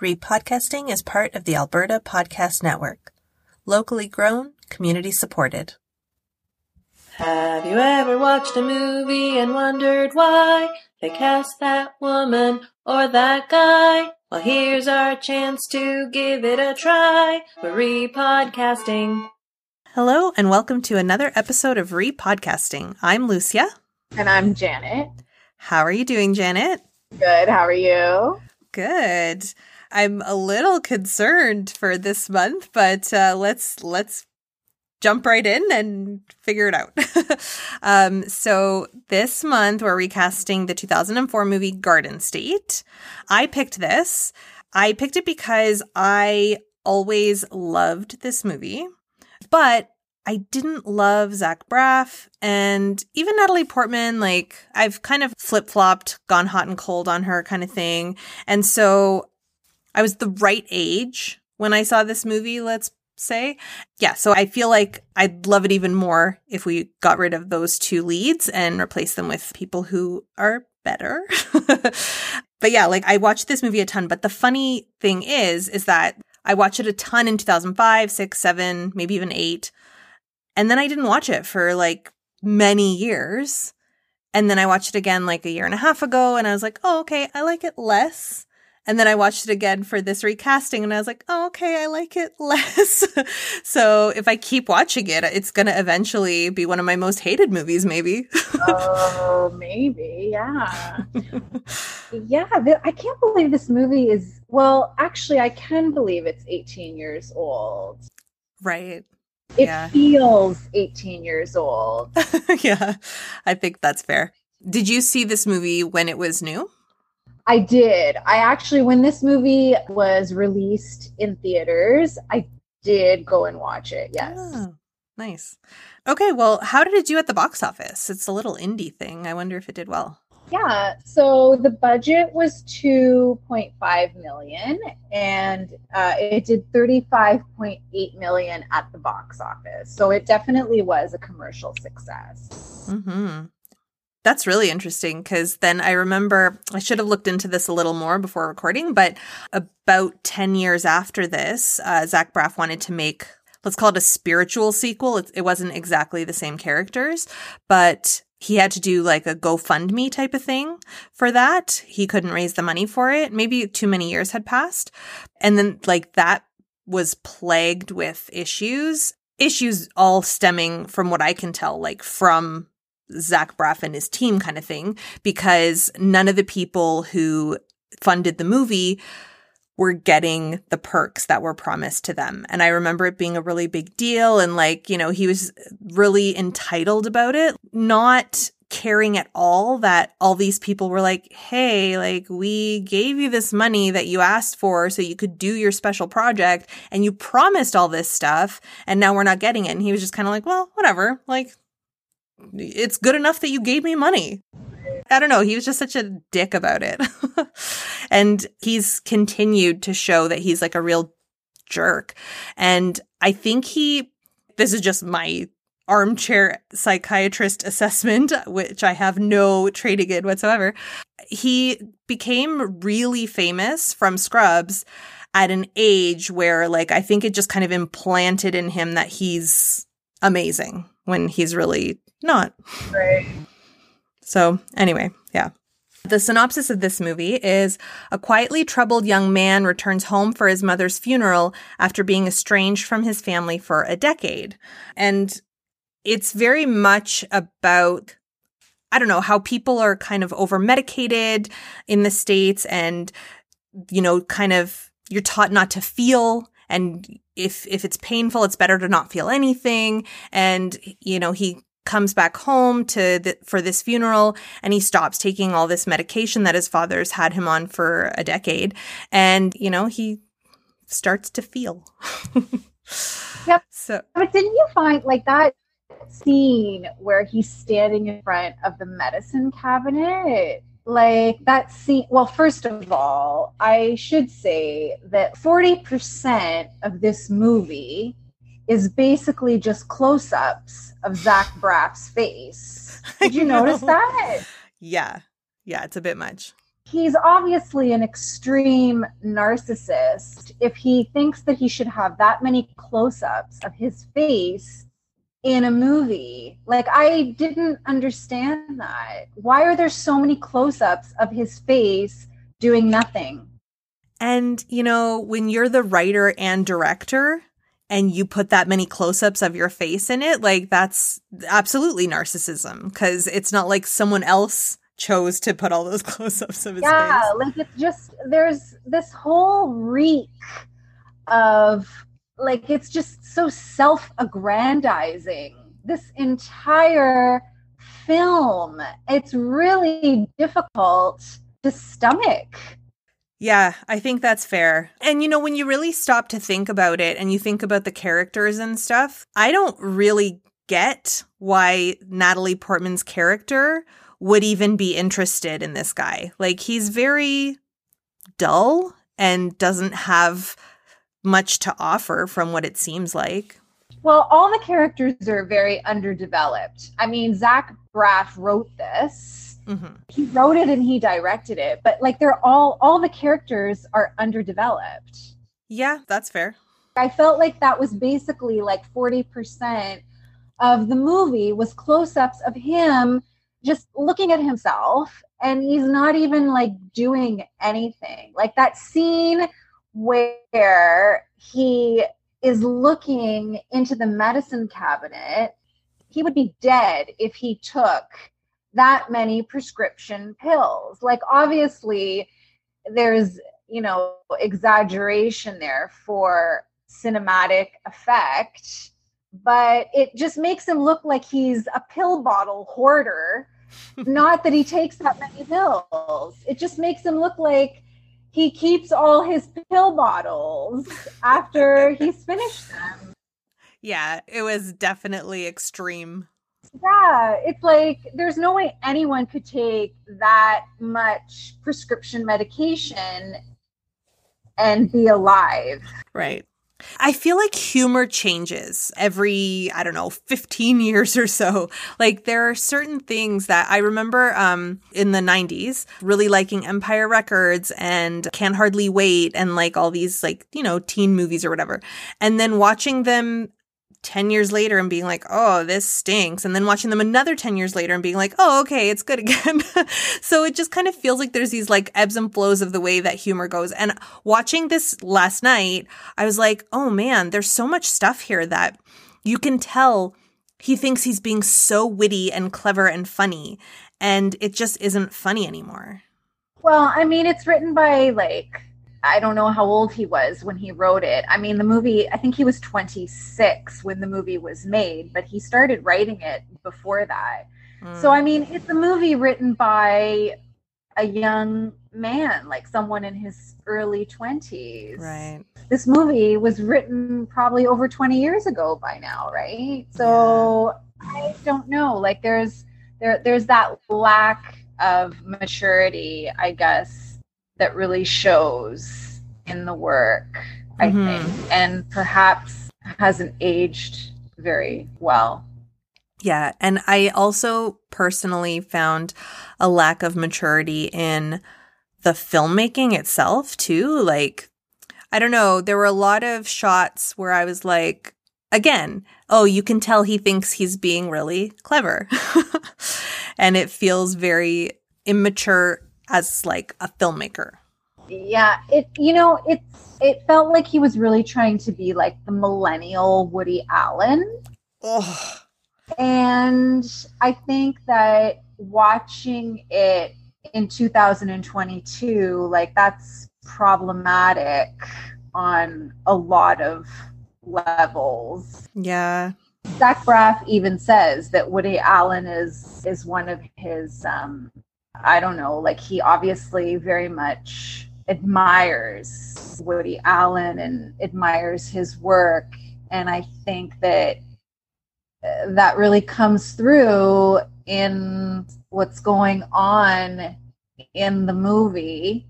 Repodcasting is part of the Alberta Podcast Network. Locally grown, community supported. Have you ever watched a movie and wondered why they cast that woman or that guy? Well, here's our chance to give it a try. We're repodcasting. Hello, and welcome to another episode of Repodcasting. I'm Lucia. And I'm Janet. How are you doing, Janet? Good. How are you? Good. I'm a little concerned for this month, but uh, let's let's jump right in and figure it out. um, so this month we're recasting the 2004 movie Garden State. I picked this. I picked it because I always loved this movie, but I didn't love Zach Braff and even Natalie Portman. Like, I've kind of flip flopped, gone hot and cold on her kind of thing. And so I was the right age when I saw this movie, let's say. Yeah, so I feel like I'd love it even more if we got rid of those two leads and replaced them with people who are better. but yeah, like I watched this movie a ton, but the funny thing is is that I watched it a ton in 2005, 6, 7, maybe even 8. And then I didn't watch it for like many years. And then I watched it again like a year and a half ago and I was like, "Oh, okay, I like it less." And then I watched it again for this recasting and I was like, oh, okay, I like it less. so if I keep watching it, it's going to eventually be one of my most hated movies, maybe. oh, maybe. Yeah. yeah. Th- I can't believe this movie is, well, actually, I can believe it's 18 years old. Right. It yeah. feels 18 years old. yeah. I think that's fair. Did you see this movie when it was new? I did. I actually, when this movie was released in theaters, I did go and watch it. Yes. Oh, nice. Okay. Well, how did it do at the box office? It's a little indie thing. I wonder if it did well. Yeah. So the budget was 2.5 million and uh, it did 35.8 million at the box office. So it definitely was a commercial success. Mm-hmm. That's really interesting because then I remember I should have looked into this a little more before recording, but about 10 years after this, uh, Zach Braff wanted to make, let's call it a spiritual sequel. It, it wasn't exactly the same characters, but he had to do like a GoFundMe type of thing for that. He couldn't raise the money for it. Maybe too many years had passed. And then like that was plagued with issues issues all stemming from what I can tell, like from Zach Braff and his team kind of thing, because none of the people who funded the movie were getting the perks that were promised to them. And I remember it being a really big deal. And like, you know, he was really entitled about it, not caring at all that all these people were like, Hey, like we gave you this money that you asked for so you could do your special project and you promised all this stuff and now we're not getting it. And he was just kind of like, well, whatever. Like it's good enough that you gave me money. I don't know. He was just such a dick about it. and he's continued to show that he's like a real jerk. And I think he, this is just my armchair psychiatrist assessment, which I have no training in whatsoever. He became really famous from Scrubs at an age where, like, I think it just kind of implanted in him that he's amazing when he's really not. Right. So, anyway, yeah. The synopsis of this movie is a quietly troubled young man returns home for his mother's funeral after being estranged from his family for a decade. And it's very much about I don't know, how people are kind of over medicated in the States and, you know, kind of you're taught not to feel. And if, if it's painful, it's better to not feel anything. And, you know, he comes back home to the, for this funeral and he stops taking all this medication that his father's had him on for a decade. And you know he starts to feel. Yep. So but didn't you find like that scene where he's standing in front of the medicine cabinet? Like that scene well first of all i should say that 40% of this movie is basically just close-ups of Zach Braff's face. Did you notice that? Yeah. Yeah, it's a bit much. he's obviously an extreme narcissist if he thinks that he should have that many close ups of his face in a movie. Like, I didn't understand that. Why are there so many close ups of his face doing nothing? And, you know, when you're the writer and director, and you put that many close-ups of your face in it like that's absolutely narcissism because it's not like someone else chose to put all those close-ups of his yeah, face. Yeah, like it's just there's this whole reek of like it's just so self-aggrandizing. This entire film, it's really difficult to stomach. Yeah, I think that's fair. And you know, when you really stop to think about it and you think about the characters and stuff, I don't really get why Natalie Portman's character would even be interested in this guy. Like he's very dull and doesn't have much to offer from what it seems like. Well, all the characters are very underdeveloped. I mean, Zach Braff wrote this. Mm-hmm. He wrote it and he directed it, but like they're all all the characters are underdeveloped. Yeah, that's fair. I felt like that was basically like 40% of the movie was close-ups of him just looking at himself and he's not even like doing anything. Like that scene where he is looking into the medicine cabinet, he would be dead if he took that many prescription pills. Like obviously there's, you know, exaggeration there for cinematic effect but it just makes him look like he's a pill bottle hoarder. Not that he takes that many pills. It just makes him look like he keeps all his pill bottles after he's finished them. Yeah, it was definitely extreme. Yeah, it's like there's no way anyone could take that much prescription medication and be alive. Right. I feel like humor changes every, I don't know, 15 years or so. Like there are certain things that I remember um, in the 90s really liking Empire Records and Can't Hardly Wait and like all these like, you know, teen movies or whatever. And then watching them 10 years later and being like, oh, this stinks. And then watching them another 10 years later and being like, oh, okay, it's good again. so it just kind of feels like there's these like ebbs and flows of the way that humor goes. And watching this last night, I was like, oh man, there's so much stuff here that you can tell he thinks he's being so witty and clever and funny. And it just isn't funny anymore. Well, I mean, it's written by like I don't know how old he was when he wrote it. I mean, the movie, I think he was 26 when the movie was made, but he started writing it before that. Mm. So, I mean, it's a movie written by a young man, like someone in his early 20s. Right. This movie was written probably over 20 years ago by now, right? So, yeah. I don't know. Like there's there there's that lack of maturity, I guess that really shows in the work, I mm-hmm. think, and perhaps hasn't aged very well. Yeah. And I also personally found a lack of maturity in the filmmaking itself, too. Like, I don't know, there were a lot of shots where I was like, again, oh, you can tell he thinks he's being really clever. and it feels very immature as like a filmmaker. Yeah, it you know, it's it felt like he was really trying to be like the millennial Woody Allen. Oh. And I think that watching it in 2022, like that's problematic on a lot of levels. Yeah. Zach Braff even says that Woody Allen is is one of his um I don't know, like he obviously very much admires Woody Allen and admires his work. And I think that uh, that really comes through in what's going on in the movie.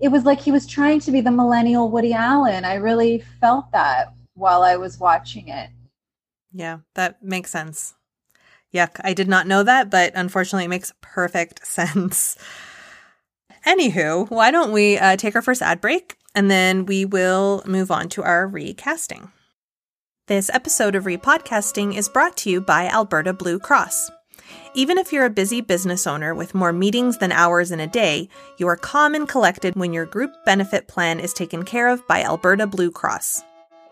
It was like he was trying to be the millennial Woody Allen. I really felt that while I was watching it. Yeah, that makes sense. Yuck. I did not know that, but unfortunately, it makes perfect sense. Anywho, why don't we uh, take our first ad break and then we will move on to our recasting. This episode of Repodcasting is brought to you by Alberta Blue Cross. Even if you're a busy business owner with more meetings than hours in a day, you are calm and collected when your group benefit plan is taken care of by Alberta Blue Cross.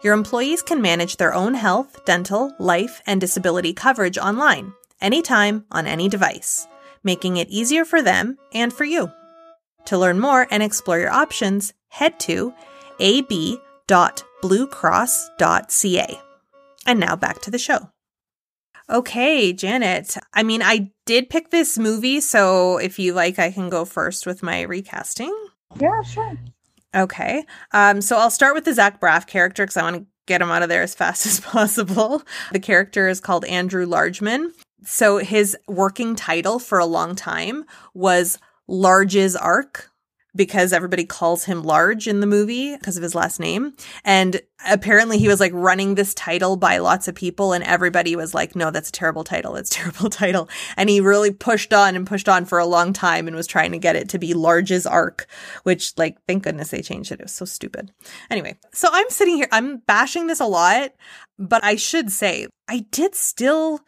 Your employees can manage their own health, dental, life, and disability coverage online, anytime, on any device, making it easier for them and for you. To learn more and explore your options, head to ab.bluecross.ca. And now back to the show. Okay, Janet. I mean, I did pick this movie, so if you like, I can go first with my recasting. Yeah, sure. Okay. Um, so I'll start with the Zach Braff character because I want to get him out of there as fast as possible. The character is called Andrew Largeman. So his working title for a long time was Large's Ark because everybody calls him Large in the movie because of his last name. And apparently he was like running this title by lots of people and everybody was like, no, that's a terrible title. It's a terrible title. And he really pushed on and pushed on for a long time and was trying to get it to be Large's Ark, which like, thank goodness they changed it. It was so stupid. Anyway, so I'm sitting here, I'm bashing this a lot, but I should say I did still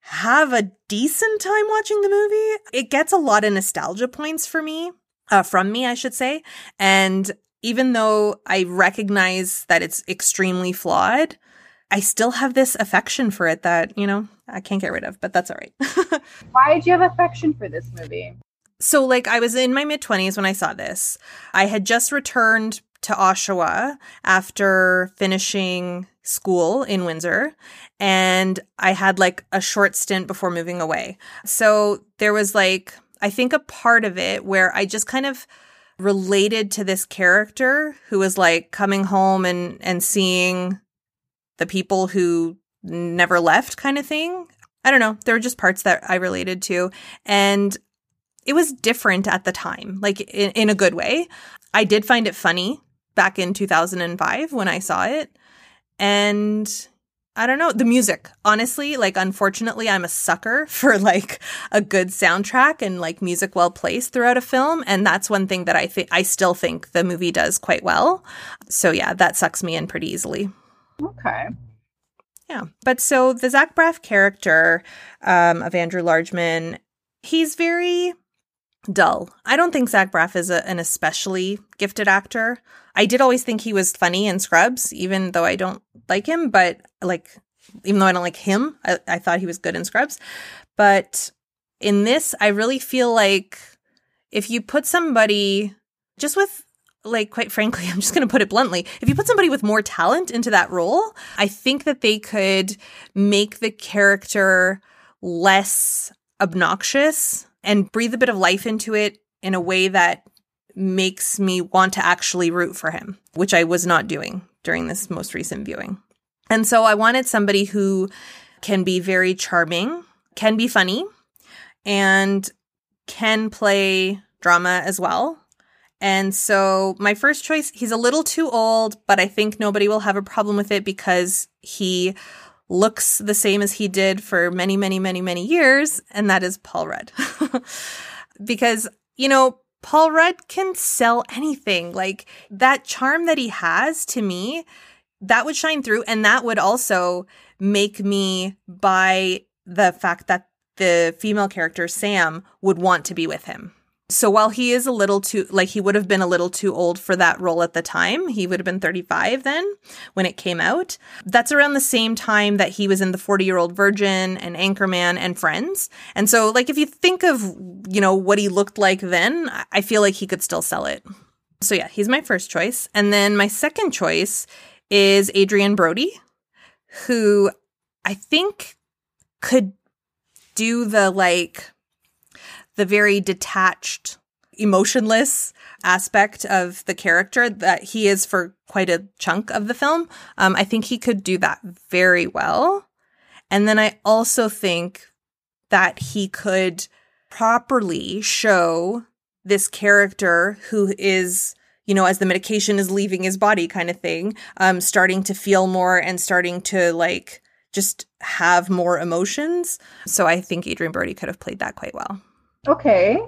have a decent time watching the movie. It gets a lot of nostalgia points for me uh, from me, I should say. And even though I recognize that it's extremely flawed, I still have this affection for it that, you know, I can't get rid of, but that's all right. Why did you have affection for this movie? So, like, I was in my mid 20s when I saw this. I had just returned to Oshawa after finishing school in Windsor, and I had like a short stint before moving away. So, there was like I think a part of it where I just kind of related to this character who was like coming home and and seeing the people who never left kind of thing. I don't know. There were just parts that I related to and it was different at the time, like in, in a good way. I did find it funny back in 2005 when I saw it. And I don't know, the music. Honestly, like unfortunately, I'm a sucker for like a good soundtrack and like music well placed throughout a film, and that's one thing that I think I still think the movie does quite well. So yeah, that sucks me in pretty easily. Okay. Yeah, but so the Zach Braff character um, of Andrew Largeman, he's very dull. I don't think Zach Braff is a, an especially gifted actor. I did always think he was funny in Scrubs, even though I don't like him, but like, even though I don't like him, I, I thought he was good in Scrubs. But in this, I really feel like if you put somebody just with like quite frankly i'm just going to put it bluntly if you put somebody with more talent into that role i think that they could make the character less obnoxious and breathe a bit of life into it in a way that makes me want to actually root for him, which I was not doing during this most recent viewing. And so I wanted somebody who can be very charming, can be funny, and can play drama as well. And so my first choice, he's a little too old, but I think nobody will have a problem with it because he looks the same as he did for many, many, many, many years, and that is Paul Rudd. because, you know, Paul Rudd can sell anything. Like that charm that he has to me, that would shine through. And that would also make me buy the fact that the female character, Sam, would want to be with him. So while he is a little too, like he would have been a little too old for that role at the time, he would have been 35 then when it came out. That's around the same time that he was in The 40 Year Old Virgin and Anchorman and Friends. And so, like, if you think of, you know, what he looked like then, I feel like he could still sell it. So yeah, he's my first choice. And then my second choice is Adrien Brody, who I think could do the like, the very detached, emotionless aspect of the character that he is for quite a chunk of the film. Um, I think he could do that very well. And then I also think that he could properly show this character who is you know as the medication is leaving his body kind of thing um starting to feel more and starting to like just have more emotions so i think adrien brody could have played that quite well Okay.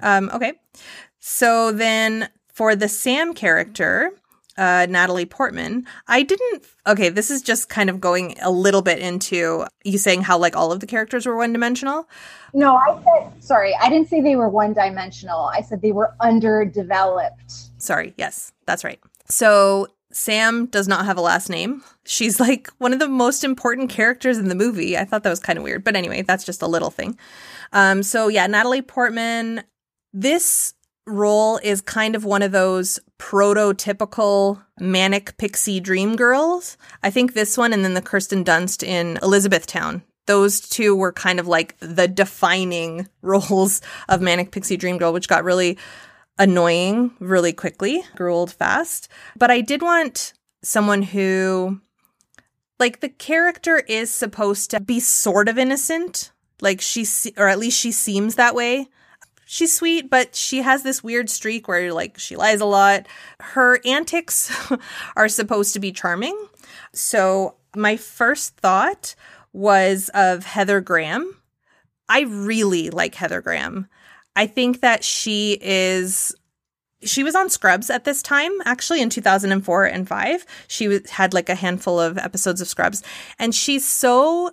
Um, okay. So then for the Sam character, uh, Natalie Portman, I didn't. Okay, this is just kind of going a little bit into you saying how like all of the characters were one dimensional. No, I said, sorry, I didn't say they were one dimensional. I said they were underdeveloped. Sorry, yes, that's right. So Sam does not have a last name. She's like one of the most important characters in the movie. I thought that was kind of weird. But anyway, that's just a little thing. Um, so yeah, Natalie Portman, this role is kind of one of those prototypical manic pixie dream girls. I think this one and then the Kirsten Dunst in Elizabethtown. Those two were kind of like the defining roles of manic pixie dream girl, which got really annoying really quickly, grew old fast. But I did want someone who, like, the character is supposed to be sort of innocent. Like, she, or at least she seems that way she's sweet, but she has this weird streak where like she lies a lot. Her antics are supposed to be charming. So my first thought was of Heather Graham. I really like Heather Graham. I think that she is she was on Scrubs at this time, actually in 2004 and 5. She was, had like a handful of episodes of Scrubs and she's so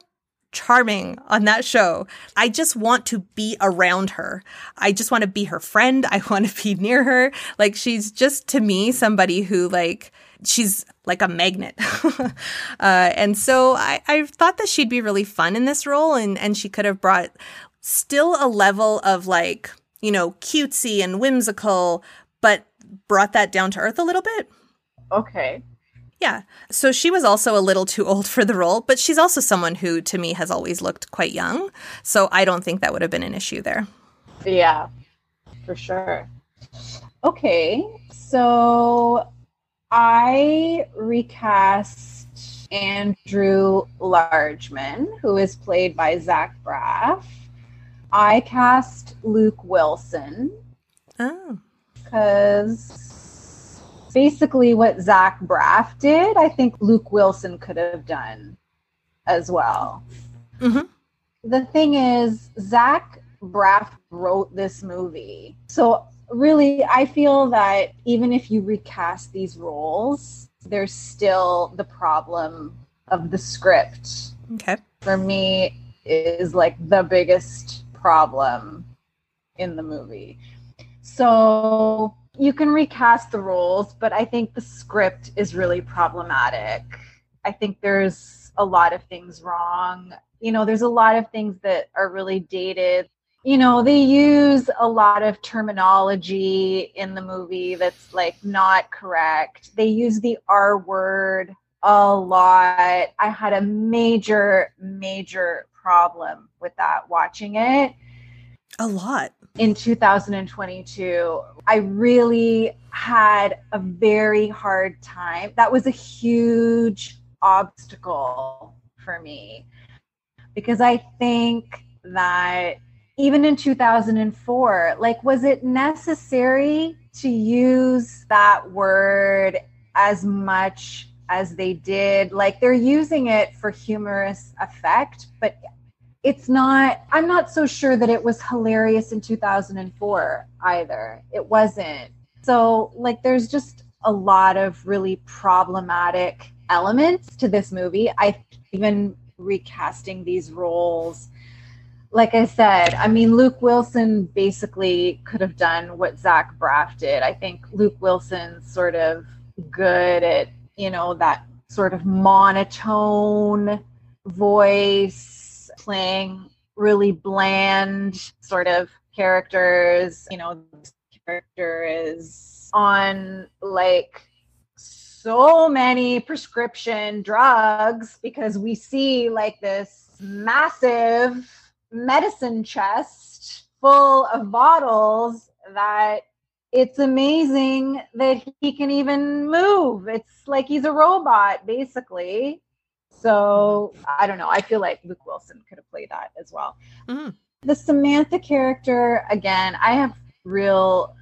charming on that show. I just want to be around her. I just want to be her friend. I want to be near her. Like she's just to me somebody who like she's like a magnet. uh, and so I, I thought that she'd be really fun in this role and, and she could have brought still a level of like, you know, cutesy and whimsical, but brought that down to earth a little bit. Okay. Yeah. So she was also a little too old for the role, but she's also someone who, to me, has always looked quite young. So I don't think that would have been an issue there. Yeah, for sure. Okay. So I recast Andrew Largeman, who is played by Zach Braff. I cast Luke Wilson. Oh. Because basically what Zach Braff did, I think Luke Wilson could have done as well. Mm-hmm. The thing is, Zach Braff wrote this movie. So, really, I feel that even if you recast these roles, there's still the problem of the script. Okay. For me, is like the biggest problem in the movie. So, you can recast the roles, but I think the script is really problematic. I think there's a lot of things wrong. You know, there's a lot of things that are really dated. You know, they use a lot of terminology in the movie that's like not correct. They use the R word a lot. I had a major, major problem with that watching it. A lot in 2022, I really had a very hard time. That was a huge obstacle for me because I think that even in 2004, like, was it necessary to use that word as much as they did? Like, they're using it for humorous effect, but it's not i'm not so sure that it was hilarious in 2004 either. It wasn't. So like there's just a lot of really problematic elements to this movie. I even recasting these roles like i said i mean luke wilson basically could have done what zach braff did. I think luke wilson's sort of good at you know that sort of monotone voice playing really bland sort of characters. You know, this character is on like so many prescription drugs because we see like this massive medicine chest full of bottles that it's amazing that he can even move. It's like he's a robot, basically. So I don't know. I feel like Luke Wilson could have played that as well. Mm-hmm. The Samantha character, again, I have real,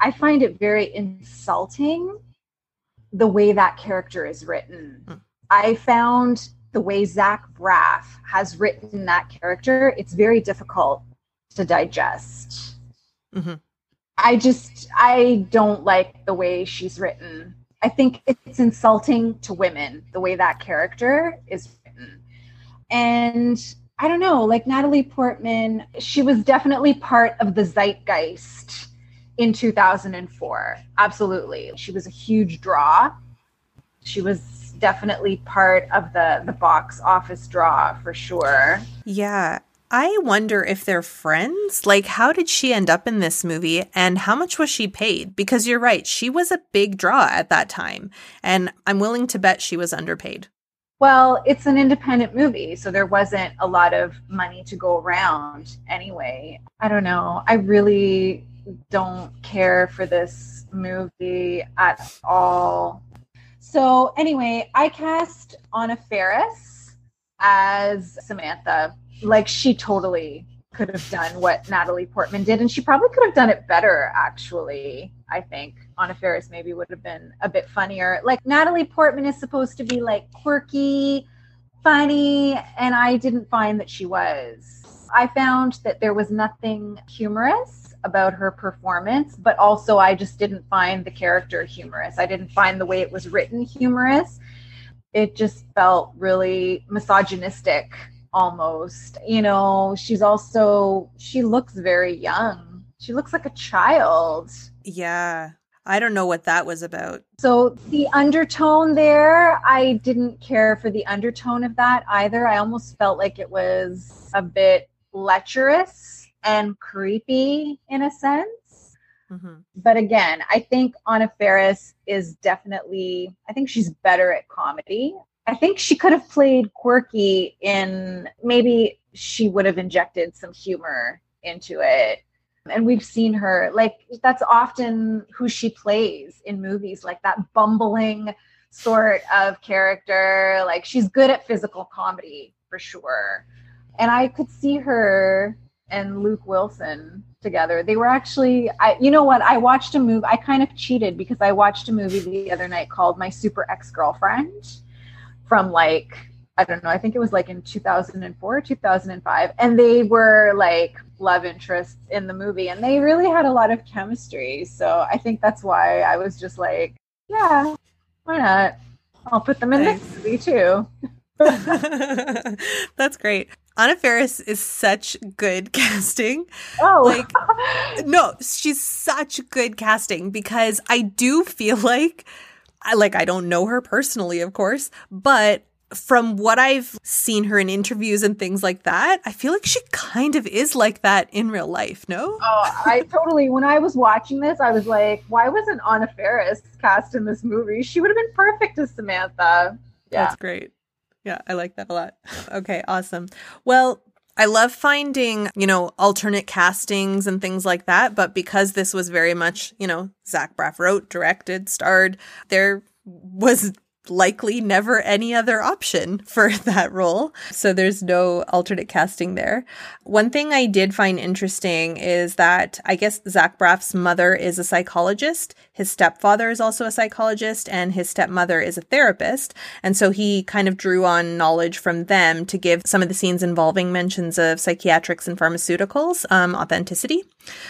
I find it very insulting the way that character is written. Mm. I found the way Zach Braff has written that character, it's very difficult to digest. Mm-hmm. I just I don't like the way she's written. I think it's insulting to women the way that character is written. And I don't know, like Natalie Portman, she was definitely part of the zeitgeist in 2004. Absolutely. She was a huge draw. She was definitely part of the the box office draw for sure. Yeah. I wonder if they're friends. Like, how did she end up in this movie and how much was she paid? Because you're right, she was a big draw at that time. And I'm willing to bet she was underpaid. Well, it's an independent movie, so there wasn't a lot of money to go around anyway. I don't know. I really don't care for this movie at all. So, anyway, I cast Anna Faris as Samantha like she totally could have done what Natalie Portman did, and she probably could have done it better. Actually, I think Anna Faris maybe would have been a bit funnier. Like Natalie Portman is supposed to be like quirky, funny, and I didn't find that she was. I found that there was nothing humorous about her performance, but also I just didn't find the character humorous. I didn't find the way it was written humorous. It just felt really misogynistic almost. You know, she's also she looks very young. She looks like a child. Yeah. I don't know what that was about. So the undertone there, I didn't care for the undertone of that either. I almost felt like it was a bit lecherous and creepy in a sense. Mm-hmm. But again, I think Anna Faris is definitely, I think she's better at comedy. I think she could have played quirky in maybe she would have injected some humor into it. And we've seen her like that's often who she plays in movies, like that bumbling sort of character. Like she's good at physical comedy for sure. And I could see her and Luke Wilson together. They were actually, I, you know what? I watched a movie. I kind of cheated because I watched a movie the other night called My Super Ex Girlfriend from like I don't know, I think it was like in 2004, 2005. And they were like love interests in the movie and they really had a lot of chemistry. So I think that's why I was just like, yeah, why not? I'll put them in this movie too. that's great. Anna Faris is such good casting. Oh, like no, she's such good casting because I do feel like I like I don't know her personally, of course, but from what I've seen her in interviews and things like that, I feel like she kind of is like that in real life, no? Oh, I totally when I was watching this, I was like, why wasn't Anna Faris cast in this movie? She would have been perfect as Samantha. Yeah. That's great. Yeah, I like that a lot. Okay, awesome. Well, I love finding, you know, alternate castings and things like that. But because this was very much, you know, Zach Braff wrote, directed, starred, there was likely never any other option for that role. So there's no alternate casting there. One thing I did find interesting is that I guess Zach Braff's mother is a psychologist. His stepfather is also a psychologist and his stepmother is a therapist. And so he kind of drew on knowledge from them to give some of the scenes involving mentions of psychiatrics and pharmaceuticals um, authenticity.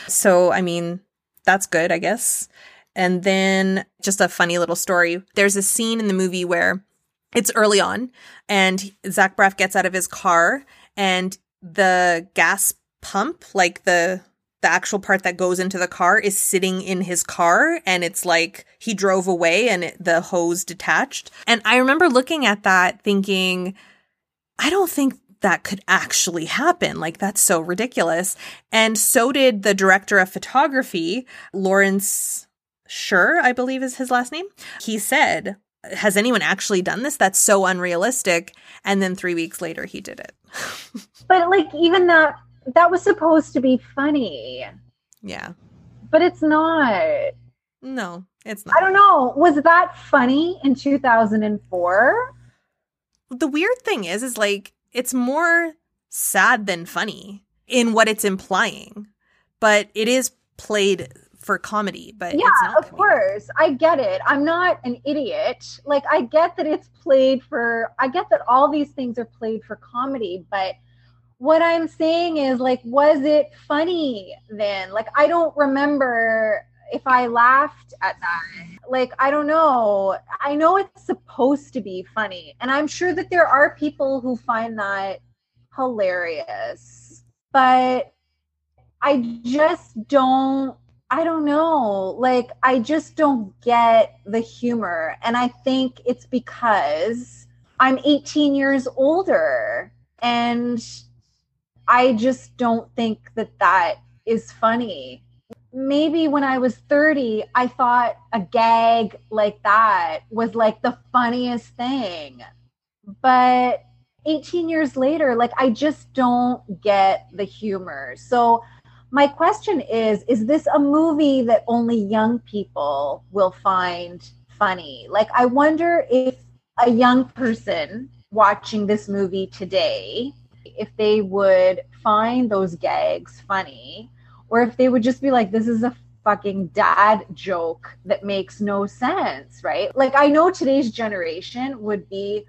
So, I mean, that's good, I guess. And then just a funny little story. There's a scene in the movie where it's early on and Zach Braff gets out of his car and the gas pump, like the the actual part that goes into the car is sitting in his car and it's like he drove away and it, the hose detached. And I remember looking at that thinking, I don't think that could actually happen. Like, that's so ridiculous. And so did the director of photography, Lawrence Sher, I believe is his last name. He said, Has anyone actually done this? That's so unrealistic. And then three weeks later, he did it. but like, even that, that was supposed to be funny. Yeah. But it's not. No, it's not. I don't know. Was that funny in 2004? The weird thing is, is like, it's more sad than funny in what it's implying, but it is played for comedy, but yeah, of course, I get it. I'm not an idiot. Like I get that it's played for. I get that all these things are played for comedy, but what I'm saying is like, was it funny then? Like, I don't remember if I laughed at that. Like, I don't know. I know it's supposed to be funny. And I'm sure that there are people who find that hilarious. But I just don't I don't know. Like, I just don't get the humor. And I think it's because I'm 18 years older. And I just don't think that that is funny. Maybe when I was 30, I thought a gag like that was like the funniest thing. But 18 years later, like, I just don't get the humor. So, my question is is this a movie that only young people will find funny? Like i wonder if a young person watching this movie today if they would find those gags funny or if they would just be like this is a fucking dad joke that makes no sense right? Like i know today's generation would be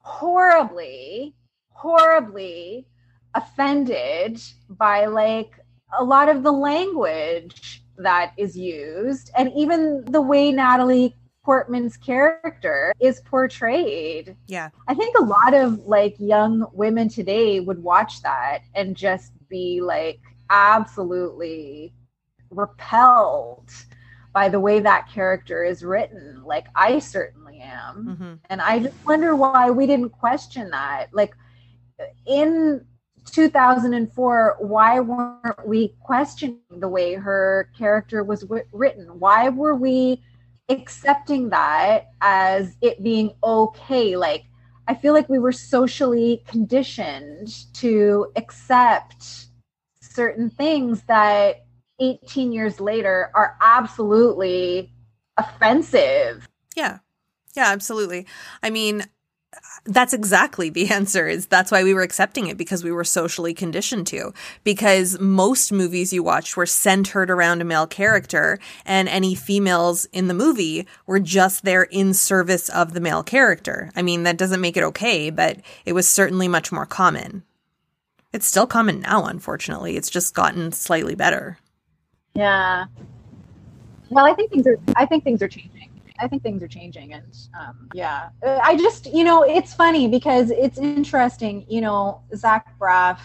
horribly horribly offended by like a lot of the language that is used and even the way Natalie Portman's character is portrayed. Yeah. I think a lot of like young women today would watch that and just be like absolutely repelled by the way that character is written. Like I certainly am. Mm-hmm. And I just wonder why we didn't question that. Like in 2004 why weren't we questioning the way her character was w- written? Why were we accepting that as it being okay? Like i feel like we were socially conditioned to accept certain things that 18 years later are absolutely offensive. Yeah. Yeah absolutely. I mean that's exactly the answer is that's why we were accepting it because we were socially conditioned to. Because most movies you watched were centered around a male character and any females in the movie were just there in service of the male character. I mean that doesn't make it okay but it was certainly much more common. It's still common now unfortunately. It's just gotten slightly better. Yeah. Well i think things are i think things are changing I think things are changing, and um, yeah, uh, I just you know it's funny because it's interesting. You know, Zach Braff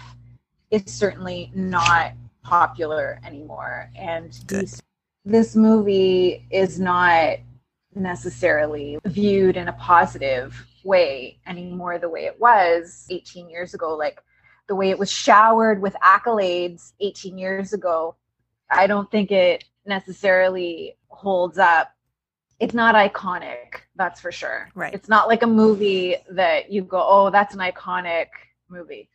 is certainly not popular anymore, and these, this movie is not necessarily viewed in a positive way anymore the way it was 18 years ago like the way it was showered with accolades 18 years ago i don't think it necessarily holds up it's not iconic that's for sure right it's not like a movie that you go oh that's an iconic movie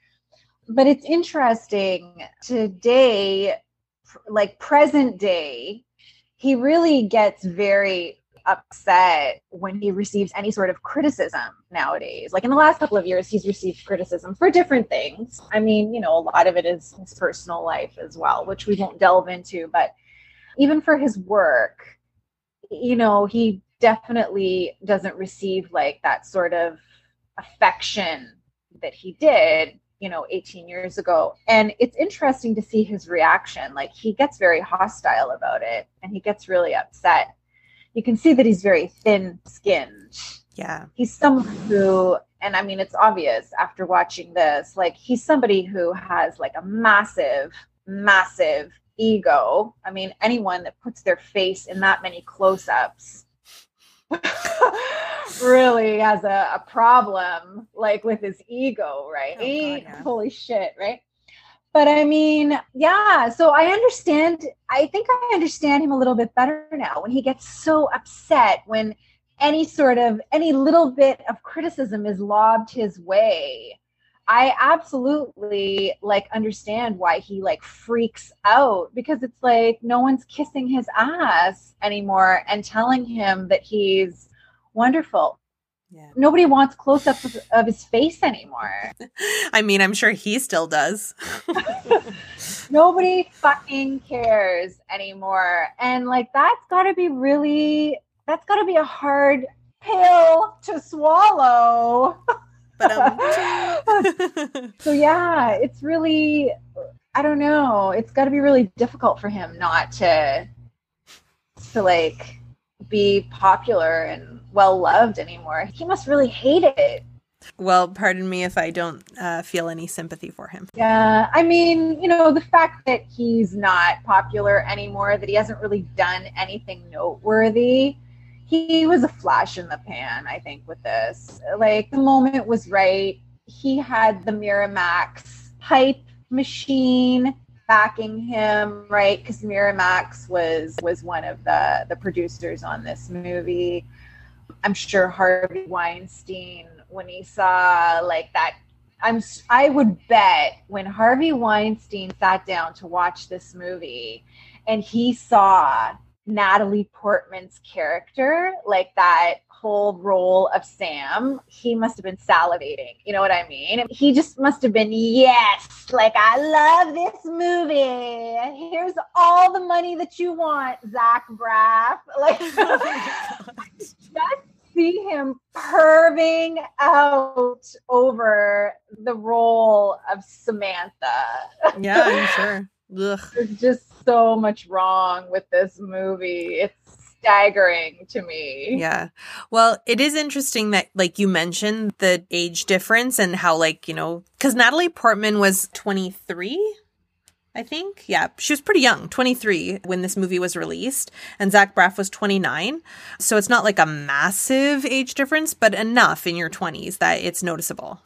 but it's interesting today like present day he really gets very upset when he receives any sort of criticism nowadays. Like in the last couple of years, he's received criticism for different things. I mean, you know, a lot of it is his personal life as well, which we won't delve into, but even for his work, you know, he definitely doesn't receive like that sort of affection that he did, you know, 18 years ago. And it's interesting to see his reaction. Like he gets very hostile about it and he gets really upset. You can see that he's very thin skinned. Yeah. He's someone who, and I mean, it's obvious after watching this, like he's somebody who has like a massive, massive ego. I mean, anyone that puts their face in that many close ups really has a, a, problem, like with his ego, right? Oh, God, yeah. Holy shit, right? But I mean, yeah, so I understand. I think I understand him a little bit better now when he gets so upset when any sort of, any little bit of criticism is lobbed his way I absolutely like understand why he like freaks out because it's like no one's kissing his ass anymore and telling him that he's wonderful. Yeah. Nobody wants close up of, of his face anymore. I mean, I'm sure he still does. Nobody fucking cares anymore. And like that's got to be really that's got to be a hard pill to swallow. but um so yeah, it's really I don't know. It's got to be really difficult for him not to to like be popular and well loved anymore. He must really hate it. Well, pardon me if I don't uh, feel any sympathy for him. Yeah, I mean, you know, the fact that he's not popular anymore, that he hasn't really done anything noteworthy, he was a flash in the pan, I think, with this. Like, the moment was right. He had the Miramax hype machine backing him, right? Because Miramax was was one of the the producers on this movie. I'm sure Harvey Weinstein when he saw like that I'm I would bet when Harvey Weinstein sat down to watch this movie and he saw Natalie Portman's character, like that whole role of Sam, he must have been salivating. You know what I mean? He just must have been, yes, like I love this movie. Here's all the money that you want, Zach Braff. Like just see him perving out over the role of Samantha. Yeah, I'm sure. Ugh. There's just so much wrong with this movie. It's staggering to me. Yeah. Well, it is interesting that, like, you mentioned the age difference and how, like, you know, because Natalie Portman was 23. I think. Yeah, she was pretty young, 23 when this movie was released, and Zach Braff was 29. So it's not like a massive age difference, but enough in your 20s that it's noticeable.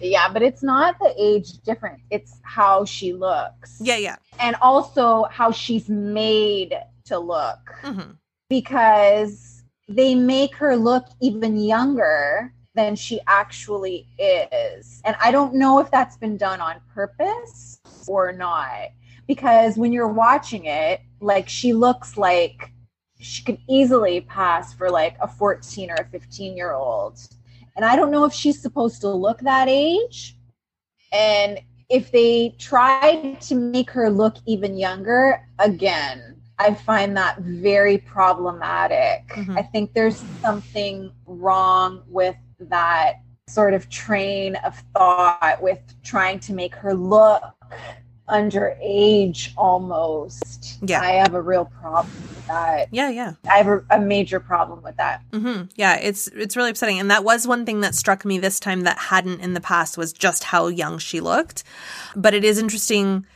Yeah, but it's not the age difference. It's how she looks. Yeah, yeah. And also how she's made to look. hmm Because they make her look even younger than she actually is. And I don't know if that's been done on purpose or not. Because when you're watching it, like she looks like she could easily pass for like a 14 or a 15 year old. And I don't know if she's supposed to look that age. And if they tried to make her look even younger, again, I find that very problematic. Mhm. I think there's something wrong with that sort of train of thought with trying to make her look underage almost. Yeah. I have a real problem with that. Yeah, yeah. I have a, a major problem with that. hmm Yeah, it's it's really upsetting, and that was one thing that struck me this time that hadn't in the past was just how young she looked. But it is interesting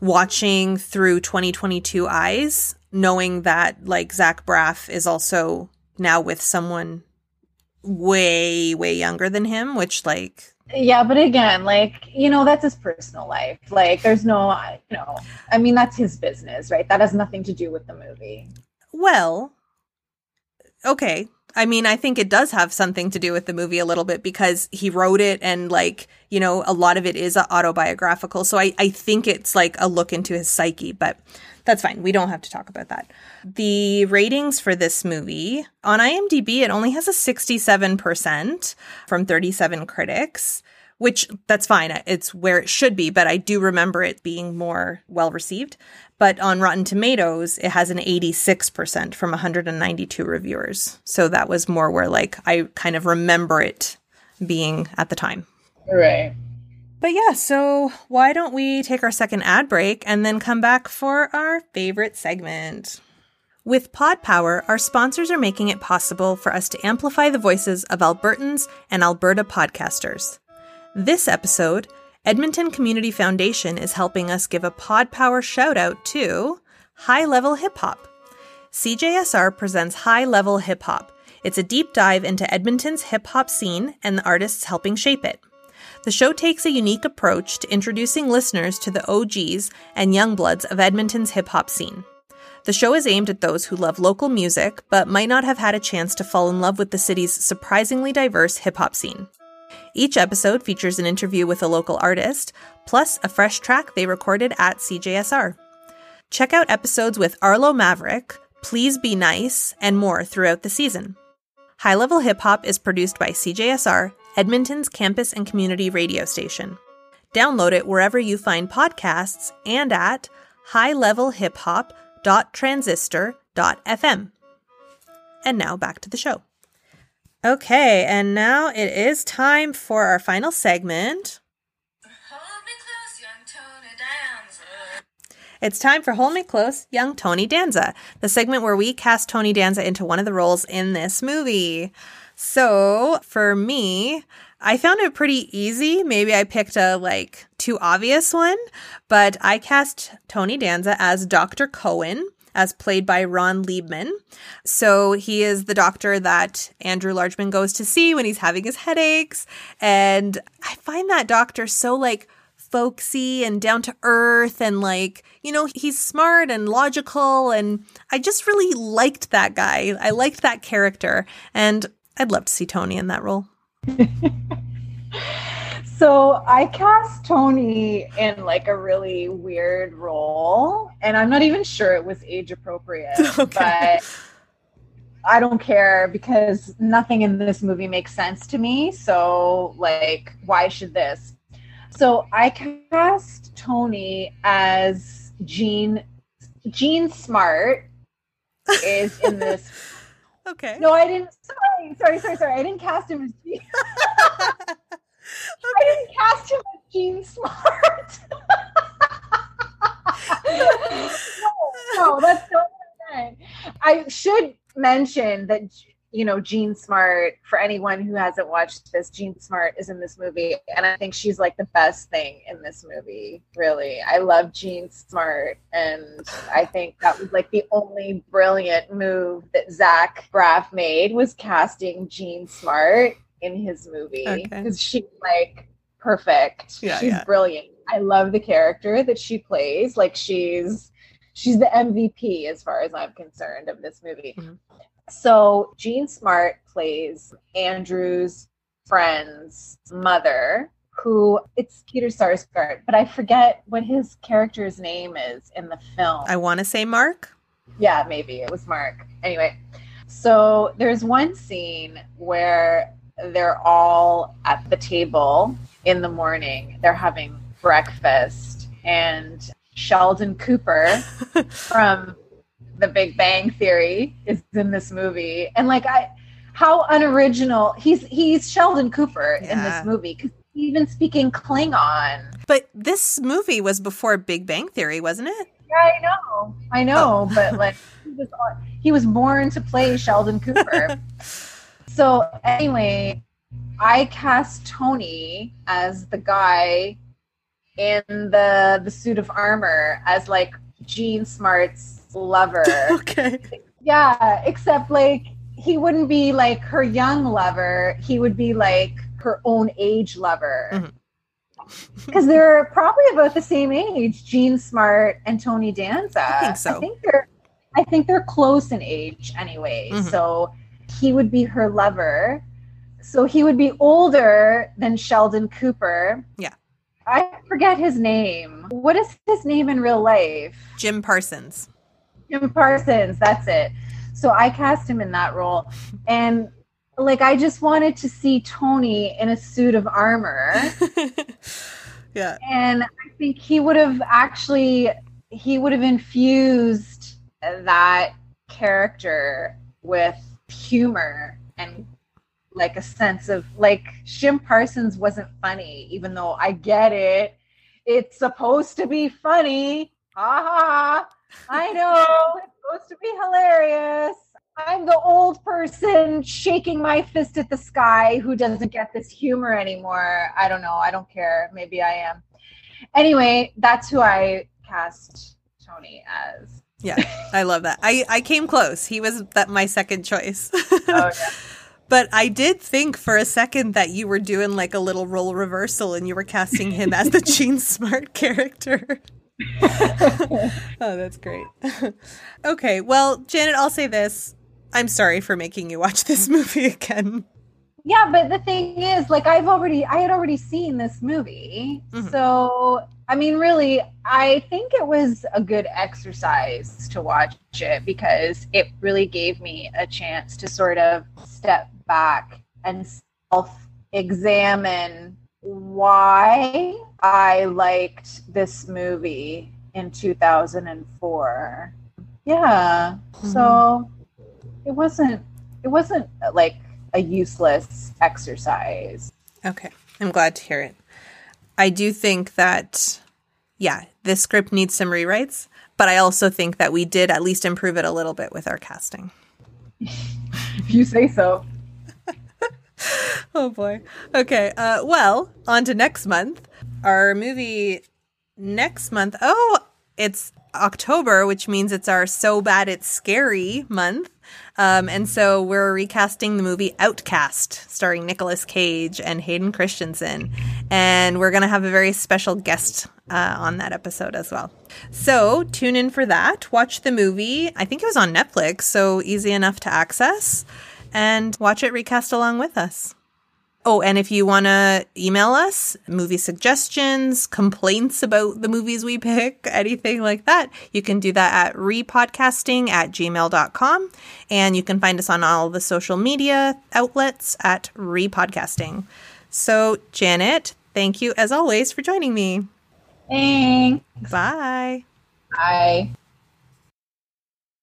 watching through 2022 eyes, knowing that like Zach Braff is also now with someone way way younger than him, which like Yeah, but again, like, you know, that's his personal life. Like, there's no, you know, I mean, that's his business, right? That has nothing to do with the movie. Well, okay. I mean, I think it does have something to do with the movie a little bit because he wrote it and, like, you know, a lot of it is autobiographical. So I, I think it's like a look into his psyche, but that's fine. We don't have to talk about that. The ratings for this movie on IMDb, it only has a 67% from 37 critics which that's fine. It's where it should be, but I do remember it being more well received. But on Rotten Tomatoes, it has an 86% from 192 reviewers. So that was more where like I kind of remember it being at the time. Right. But yeah, so why don't we take our second ad break and then come back for our favorite segment? With Pod Power, our sponsors are making it possible for us to amplify the voices of Albertans and Alberta podcasters. This episode, Edmonton Community Foundation is helping us give a Pod Power shout out to High Level Hip Hop. CJSR presents High Level Hip Hop. It's a deep dive into Edmonton's hip hop scene and the artists helping shape it. The show takes a unique approach to introducing listeners to the OGs and youngbloods of Edmonton's hip hop scene. The show is aimed at those who love local music but might not have had a chance to fall in love with the city's surprisingly diverse hip hop scene. Each episode features an interview with a local artist, plus a fresh track they recorded at CJSR. Check out episodes with Arlo Maverick, Please Be Nice, and more throughout the season. High Level Hip Hop is produced by CJSR, Edmonton's campus and community radio station. Download it wherever you find podcasts and at highlevelhiphop.transistor.fm. And now back to the show. Okay, and now it is time for our final segment. It's time for Hold Me Close, Young Tony Danza, the segment where we cast Tony Danza into one of the roles in this movie. So, for me, I found it pretty easy. Maybe I picked a like too obvious one, but I cast Tony Danza as Dr. Cohen as played by Ron Leibman. So he is the doctor that Andrew Largeman goes to see when he's having his headaches. And I find that doctor so like folksy and down to earth and like, you know, he's smart and logical. And I just really liked that guy. I liked that character. And I'd love to see Tony in that role. so I cast Tony in like a really weird role, and I'm not even sure it was age appropriate, okay. but I don't care because nothing in this movie makes sense to me. So, like, why should this? So I cast Tony as Jean. Jean Smart is in this Okay. No, I didn't. Sorry, sorry, sorry, sorry. I didn't cast him as Jean. okay. I didn't cast him as Jean Smart. no, no, that's not what. I should mention that you know, Jean Smart, for anyone who hasn't watched this, Jean Smart is in this movie. And I think she's like the best thing in this movie, really. I love Jean Smart. And I think that was like the only brilliant move that Zach Braff made was casting Jean Smart in his movie. Because okay. she's like perfect. Yeah, she's yeah. brilliant. I love the character that she plays. Like she's she's the MVP as far as I'm concerned of this movie. Mm-hmm. So Jean Smart plays Andrew's friend's mother, who it's Peter Sarsgaard, but I forget what his character's name is in the film. I want to say Mark. Yeah, maybe it was Mark. Anyway, so there's one scene where they're all at the table in the morning. They're having breakfast, and Sheldon Cooper from the Big Bang Theory is in this movie, and like I, how unoriginal he's he's Sheldon Cooper yeah. in this movie because even speaking Klingon. But this movie was before Big Bang Theory, wasn't it? Yeah, I know, I know, oh. but like he was he was born to play Sheldon Cooper. so anyway, I cast Tony as the guy in the the suit of armor as like Jean Smart's lover. okay. Yeah, except like he wouldn't be like her young lover. He would be like her own age lover. Mm-hmm because they're probably about the same age, Jean Smart and Tony Danza. I think so. I think they're, I think they're close in age anyway. Mm-hmm. So he would be her lover. So he would be older than Sheldon Cooper. Yeah. I forget his name. What is his name in real life? Jim Parsons. Jim Parsons, that's it. So I cast him in that role. And like I just wanted to see Tony in a suit of armor. yeah. And I think he would have actually he would have infused that character with humor and like a sense of like Jim Parsons wasn't funny, even though I get it. It's supposed to be funny. Ha ha. I know. It's supposed to be hilarious. I'm the old person shaking my fist at the sky who doesn't get this humor anymore. I don't know. I don't care. Maybe I am. Anyway, that's who I cast Tony as. Yeah, I love that. I, I came close. He was that my second choice. oh, yeah. But I did think for a second that you were doing like a little role reversal and you were casting him as the Jean Smart character. oh, that's great. okay, well, Janet, I'll say this. I'm sorry for making you watch this movie again. Yeah, but the thing is, like, I've already, I had already seen this movie. Mm-hmm. So, I mean, really, I think it was a good exercise to watch it because it really gave me a chance to sort of step back and self examine why I liked this movie in 2004. Yeah. Mm-hmm. So it wasn't it wasn't like a useless exercise. Okay. I'm glad to hear it. I do think that, yeah, this script needs some rewrites, but I also think that we did at least improve it a little bit with our casting. if you say so. oh boy. Okay. Uh, well, on to next month. Our movie next month. Oh, it's October, which means it's our So Bad It's Scary month. Um, and so we're recasting the movie Outcast, starring Nicolas Cage and Hayden Christensen. And we're going to have a very special guest uh, on that episode as well. So tune in for that. Watch the movie. I think it was on Netflix, so easy enough to access. And watch it recast along with us. Oh, and if you want to email us movie suggestions, complaints about the movies we pick, anything like that, you can do that at repodcasting at gmail.com. And you can find us on all the social media outlets at repodcasting. So, Janet, thank you as always for joining me. Thanks. Bye. Bye.